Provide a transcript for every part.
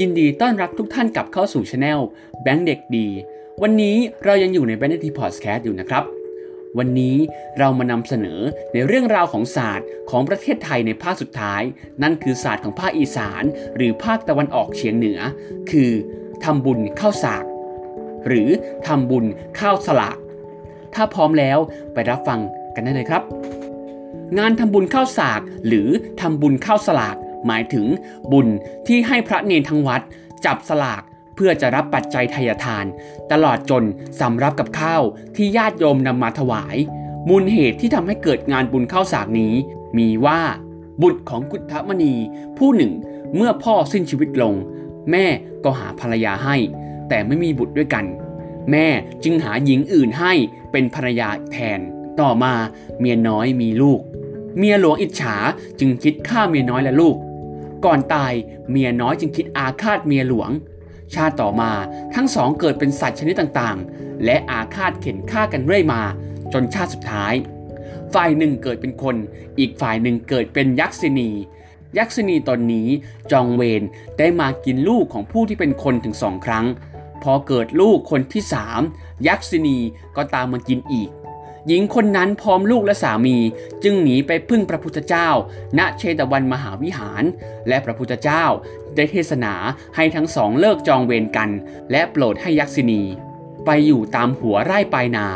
ยินดีต้อนรับทุกท่านกลับเข้าสู่ช anel แบงค์เด็กดี วันนี้เรายังอยู่ในแบงค์เด็กดีพอดแคสต์อยู่นะครับ วันนี้เรามานำเสนอในเรื่องราวของศาสตร์ของประเทศไทยในภาคสุดท้าย นั่นคือศาสตร์ของภาคอีสาน หรือภาคตะวันออกเฉียงเหนือ คือทำบุญข้าวสาก หรือทำบุญข้าวสลาก ถ้าพร้อมแล้วไปรับฟังกันได้เลยครับ งานทำบุญข้าวสาก หรือทำบุญข้าวสลาก หมายถึงบุญที่ให้พระเนรทั้งวัด จับสลากเพื่อจะรับปัจจัยทายทาน ตลอดจนสำรับกับข้าวที่ญาติโยมนำมาถวาย มูลเหตุที่ทำให้เกิดงานบุญข้าวสากนี้ มีว่าบุตรของกุฏมณี ผู้หนึ่งเมื่อพ่อสิ้นชีวิตลง แม่ก็หาภรรยาให้ แต่ไม่มีบุตรด้วยกัน แม่จึงหาหญิงอื่นให้เป็นภรรยาแทน ต่อมาเมียน้อยมีลูก เมียหลวงอิจฉาจึงคิดฆ่าเมียน้อยและลูก ก่อนตายเมียน้อยจึงคิดอาฆาตเมียหลวง ชาติต่อมาทั้งสองเกิดเป็นสัตว์ชนิดต่างๆ และอาฆาตเข็นฆ่ากันเรื่อยมา จนชาติสุดท้าย ฝ่ายหนึ่งเกิดเป็นคน อีกฝ่ายหนึ่งเกิดเป็นยักษินี ยักษินีตนนี้จองเวรได้มากินลูกของผู้ที่เป็นคนถึงสองครั้ง พอเกิดลูกคนที่สามยักษินีก็ตามมากินอีก หญิงคนนั้นพร้อมลูกและสามีจึงหนีไปพึ่งพระพุทธเจ้า ณเชตวันมหาวิหาร และพระพุทธเจ้า ได้เทศนาให้ทั้งสองเลิกจองเวรกัน และโปรดให้ยักษินี ไปอยู่ตามหัวไร่ปลายนา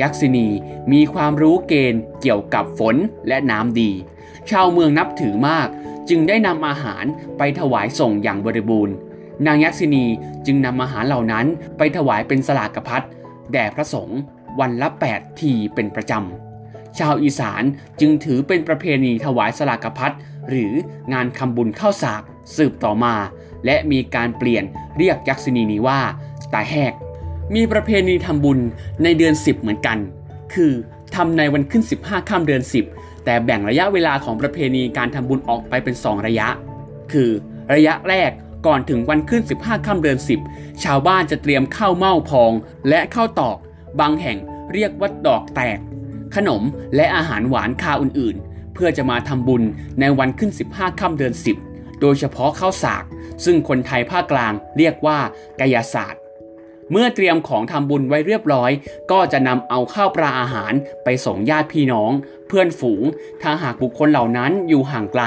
ยักษินีมีความรู้เกณฑ์เกี่ยวกับฝนและน้ำดี ชาวเมืองนับถือมาก จึงได้นำอาหารไปถวายส่งอย่างบริบูรณ์ นางยักษินีจึงนำอาหารเหล่านั้นไปถวายเป็นสลากพัดแด่พระสงฆ์ วันละ 8 ทีเป็นประจำ ชาวอีสานจึงถือเป็นประเพณีถวายสลากพัดหรืองานคำบุญข้าวสากสืบต่อมา และมีการเปลี่ยนเรียกยักษินีนี้ว่าตาแหก มีประเพณีทำบุญในเดือน 10 เหมือนกัน คือทำในวันขึ้น 15ค่ำเดือน 10 แต่แบ่งระยะเวลาของประเพณีการทำบุญออกไปเป็น 2 ระยะ คือระยะแรกก่อนถึงวันขึ้น 15ค่ำเดือน 10 ชาวบ้านจะเตรียมข้าวเม่าพอง และข้าวตอก บางแห่งเรียกว่าดอกแตก ขนมและอาหารหวานคาอื่นๆ เพื่อจะมาทำบุญในวันขึ้น 15ค่ำเดือน 10 โดยเฉพาะข้าวสาก ซึ่งคนไทยภาคกลางเรียกว่ากายศาสตร์ เมื่อเตรียมของทำบุญไว้เรียบร้อย ก็จะนำเอาข้าวปลาอาหารไปส่งญาติพี่น้อง เพื่อนฝูง ถ้าหากบุคคลเหล่านั้นอยู่ห่างไกล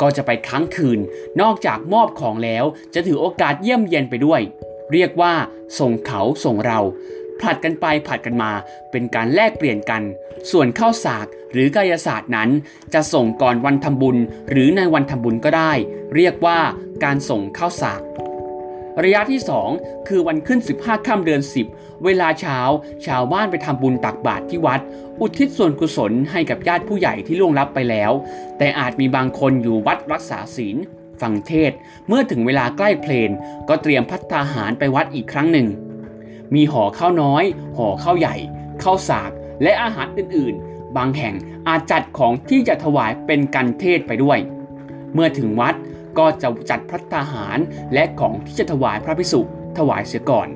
ก็จะไปค้างคืน นอกจากมอบของแล้วจะถือโอกาสเยี่ยมเยียนไปด้วยเรียกว่าส่งเขาส่งเรา ผลัดกันไปผลัดกันมา เป็นการแลกเปลี่ยนกัน ส่วนข้าวสากหรือกายศาสตร์นั้น จะส่งก่อนวันทำบุญ หรือในวันทำบุญก็ได้ เรียกว่าการส่งข้าวสากระยะที่ 2 คือวันขึ้น 15ค่ำเดือน 10 เวลาเช้า ชาวบ้านไปทำบุญตักบาตรที่วัด อุทิศส่วนกุศลให้กับญาติผู้ใหญ่ที่ล่วงลับไปแล้ว แต่อาจมีบางคนอยู่วัดรักษาศีล ฟังเทศ เมื่อถึงเวลาใกล้เพลน ก็เตรียมพัฒนาหารไปวัดอีกครั้งหนึ่ง มีห่อข้าวน้อย ห่อข้าวใหญ่ข้าวสาก และอาหารอื่นๆ บางแห่งอาจจัดของที่จะถวายเป็นกันเทศไปด้วย เมื่อถึงวัดก็จะจัดพระทหารและของที่จะถวายพระภิกษุถวายเสียก่อน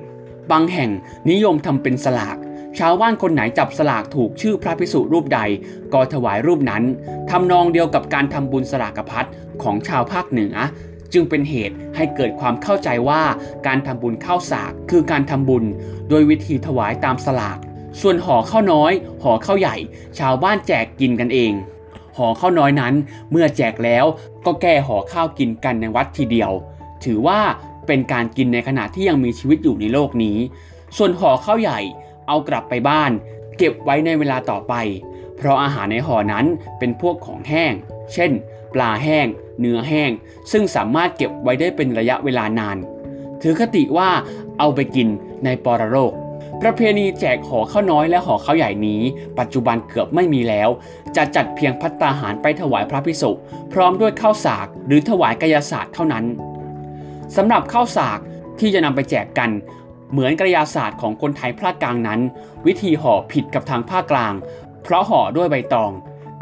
บางแห่งนิยมทำเป็นสลากชาวบ้านคนไหนจับสลากถูกชื่อพระภิกษุรูปใด ก็ถวายรูปนั้นทำนองเดียวกับการทำบุญสลากพัดของชาวภาคเหนือ จึงเป็นเหตุให้เกิดความเข้าใจว่าการทำบุญข้าวสาก คือการทำบุญ โดยวิธีถวายตามสลาก ส่วนห่อข้าวน้อยห่อข้าวใหญ่ ชาวบ้านแจกกินกันเองห่อข้าวน้อยนั้น เมื่อแจกแล้วก็แก้ห่อข้าวกินกันในวัดทีเดียว ถือว่าเป็นการกินในขณะที่ยังมีชีวิตอยู่ในโลกนี้ ส่วนห่อข้าวใหญ่เอากลับไปบ้าน เก็บไว้ในเวลาต่อไป เพราะอาหารในห่อนั้นเป็นพวกของแห้ง เช่น ปลาแห้ง เนื้อแห้ง ซึ่งสามารถเก็บไว้ได้เป็นระยะเวลานาน ถือคติว่าเอาไปกินในปรโลกประเพณีแจกห่อข้าวน้อยและห่อข้าวใหญ่นี้ ปัจจุบันเกือบไม่มีแล้ว จะจัดเพียงพัตตาหารไปถวายพระภิกษุพร้อมด้วยข้าวสากหรือถวายกายศาสตร์เท่านั้นสำหรับข้าวสากที่จะนำไปแจกกันเหมือนกระยาศาสตร์ของคนไทยภาคกลางนั้น วิธีห่อผิดกับทางภาคกลาง เพราะห่อด้วยใบตอง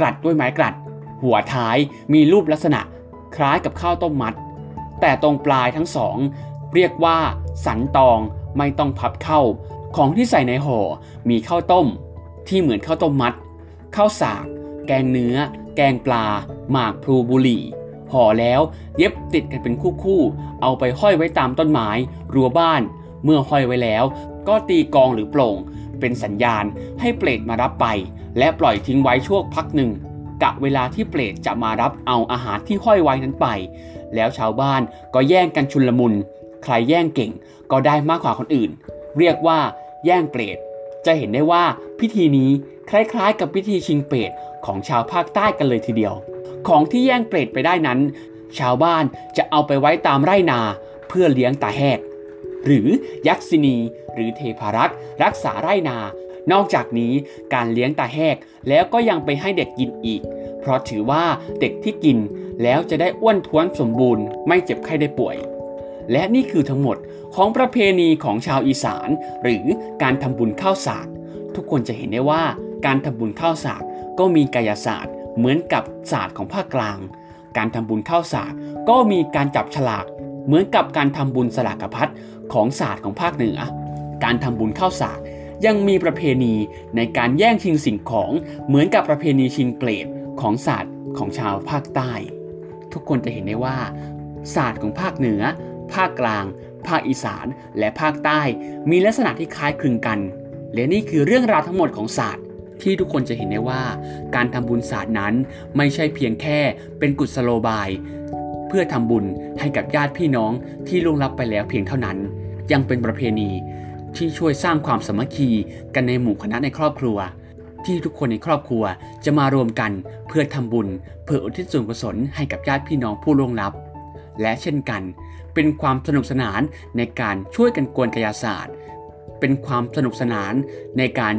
กลัดด้วยไม้กลัด หัวท้ายมีรูปลักษณะคล้ายกับข้าวต้มมัด แต่ตรงปลายทั้งสอง เรียกว่า สันตองไม่ต้องพับเข้า ของที่ใส่ในห่อมีข้าวต้ม ที่เหมือนข้าวต้มมัดข้าวสาก แกงเนื้อ แกงปลา หมากพลูบุหรี่ห่อแล้วเย็บติดกันเป็นคู่ๆ เอาไปห้อยไว้ตามต้นไม้ รั้วบ้าน เมื่อห้อยไว้แล้ว ก็ตีกองหรือโปร่ง เป็นสัญญาณให้เปรตมารับไป และปล่อยทิ้งไว้ช่วงพักหนึ่ง กะเวลาที่เปรตจะมารับเอาอาหารที่ห้อยไว้นั้นไป แล้วชาวบ้านก็แย่งกันชุนลมุน ใครแย่งเก่งก็ได้มากกว่าคนอื่น เรียกว่าแย่งเปรต จะเห็นได้ว่าพิธีนี้คล้ายๆ กับพิธีชิงเปรตของชาวภาคใต้กันเลยทีเดียว ของที่แย่งเปรตไปได้นั้น ชาวบ้านจะเอาไปไว้ตามไร่นาเพื่อเลี้ยงตาแหกหรือยักษินี หรือเทพารักษ์รักษาไร่นา นอกจากนี้การเลี้ยงตาแหกแล้วก็ยังไปให้เด็กกินอีก เพราะถือว่าเด็กที่กินแล้วจะได้อ้วนท้วนสมบูรณ์ ไม่เจ็บไข้ได้ป่วย และนี่คือทั้งหมดของประเพณีของชาวอีสาน หรือการทำบุญข้าวสาก ทุกคนจะเห็นได้ว่าการทำบุญข้าวสากก็มีกายศาสตร์ เหมือนกับศาสตร์ของภาคกลาง การทำบุญข้าวสากก็มีการจับฉลาก เหมือนกับการทำบุญสลากพัดของศาสตร์ของภาคเหนือ การทำบุญข้าวสาก ยังมีประเพณีในการแย่งชิงสิ่งของเหมือนกับประเพณีชิงเปรตของศาสตร์ของชาวภาคใต้ ทุกคนจะเห็นได้ว่า ศาสตร์ของภาคเหนือ ภาคกลาง ภาคอีสาน และภาคใต้ มีลักษณะที่คล้ายคลึงกัน และนี่คือเรื่องราวทั้งหมดของศาสตร์ที่ทุกคนจะเห็นได้ว่า การทำบุญศาสตร์นั้นไม่ใช่เพียงแค่เป็นกุศโลบาย เพื่อทำบุญให้กับญาติพี่น้องที่ล่วงลับไปแล้วเพียงเท่านั้น ยังเป็นประเพณี ที่ช่วยสร้างความสมัคคีกันในหมู่คณะในครอบครัว ที่ทุกคนในครอบครัวจะมารวมกันเพื่อทำบุญ เพื่ออุทิศส่วนกุศลให้กับญาติพี่น้องผู้ล่วงลับ และเช่นกัน เป็นความสนุกสนานในการช่วยกันกวนกายศาสตร์ เป็นความสนุกสนานในการ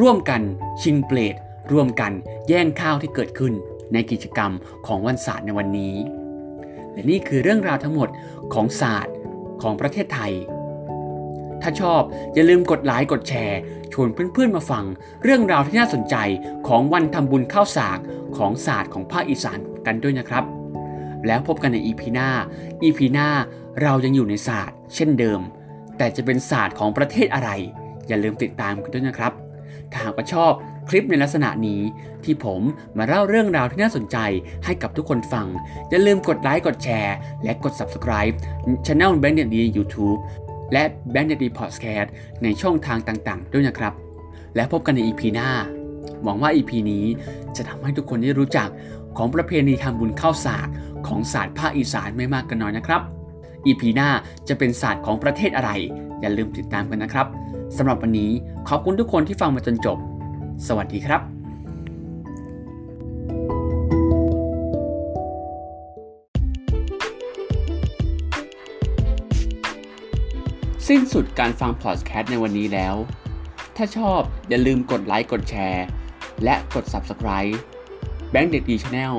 ร่วมกันชิงเปลดร่วมกันแย่งข้าวที่เกิดขึ้นในกิจกรรมของวันศาสตร์ในวันนี้ และนี่คือเรื่องราวทั้งหมดของศาสตร์ของประเทศไทย ถ้าชอบอย่าลืมกดไลค์กดแชร์ ชวนเพื่อนๆมาฟัง เรื่องราวที่น่าสนใจของวันทำบุญข้าวสากของศาสตร์ของภาคอีสานกันด้วยนะครับ แล้วพบกันในอีพีหน้าอีพีหน้าเรายังอยู่ในศาสตร์ เช่นเดิม แต่จะเป็นศาสตร์ของประเทศอะไร อย่าลืมติดตามกันด้วยนะครับ ถ้าหากว่าชอบคลิปในลักษณะนี้ที่ผมมาเล่าเรื่องราวที่น่าสนใจให้กับทุกคนฟัง อย่าลืมกดไลค์กดแชร์ และกด subscribe Channel แบงค์เดียดี YouTube และแบงค์เดียดีพอดแคสต์ในช่องทางต่างๆ ด้วยนะครับ และพบกันใน EP หน้า หวังว่า EP นี้จะทำให้ทุกคนได้รู้จักของประเพณีทำบุญข้าวสากของศาสตร์ภาคอีสานไม่มากกันน้อยนะครับ EP หน้าจะเป็นศาสตร์ของประเทศอะไร อย่าลืมติดตามกันนะครับสำหรับวันนี้ขอบคุณทุกคนที่ฟังมาจนจบ สวัสดีครับ สิ้นสุดการฟังพอดแคสต์ในวันนี้แล้ว ถ้าชอบอย่าลืมกดไลค์กดแชร์ และกด Subscribe แบงค์เด็กดี Channel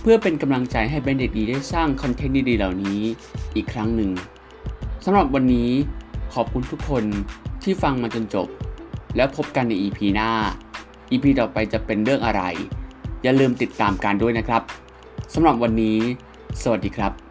เพื่อเป็นกำลังใจให้แบงค์เด็กดีได้สร้างคอนเทนต์ดีๆเหล่านี้อีกครั้งหนึ่งสำหรับวันนี้ขอบคุณทุกคนที่ฟังมาจนจบ แล้วพบกันใน EP หน้า EP ต่อไปจะเป็นเรื่องอะไร อย่าลืมติดตามกันด้วยนะครับสำหรับวันนี้ สวัสดีครับ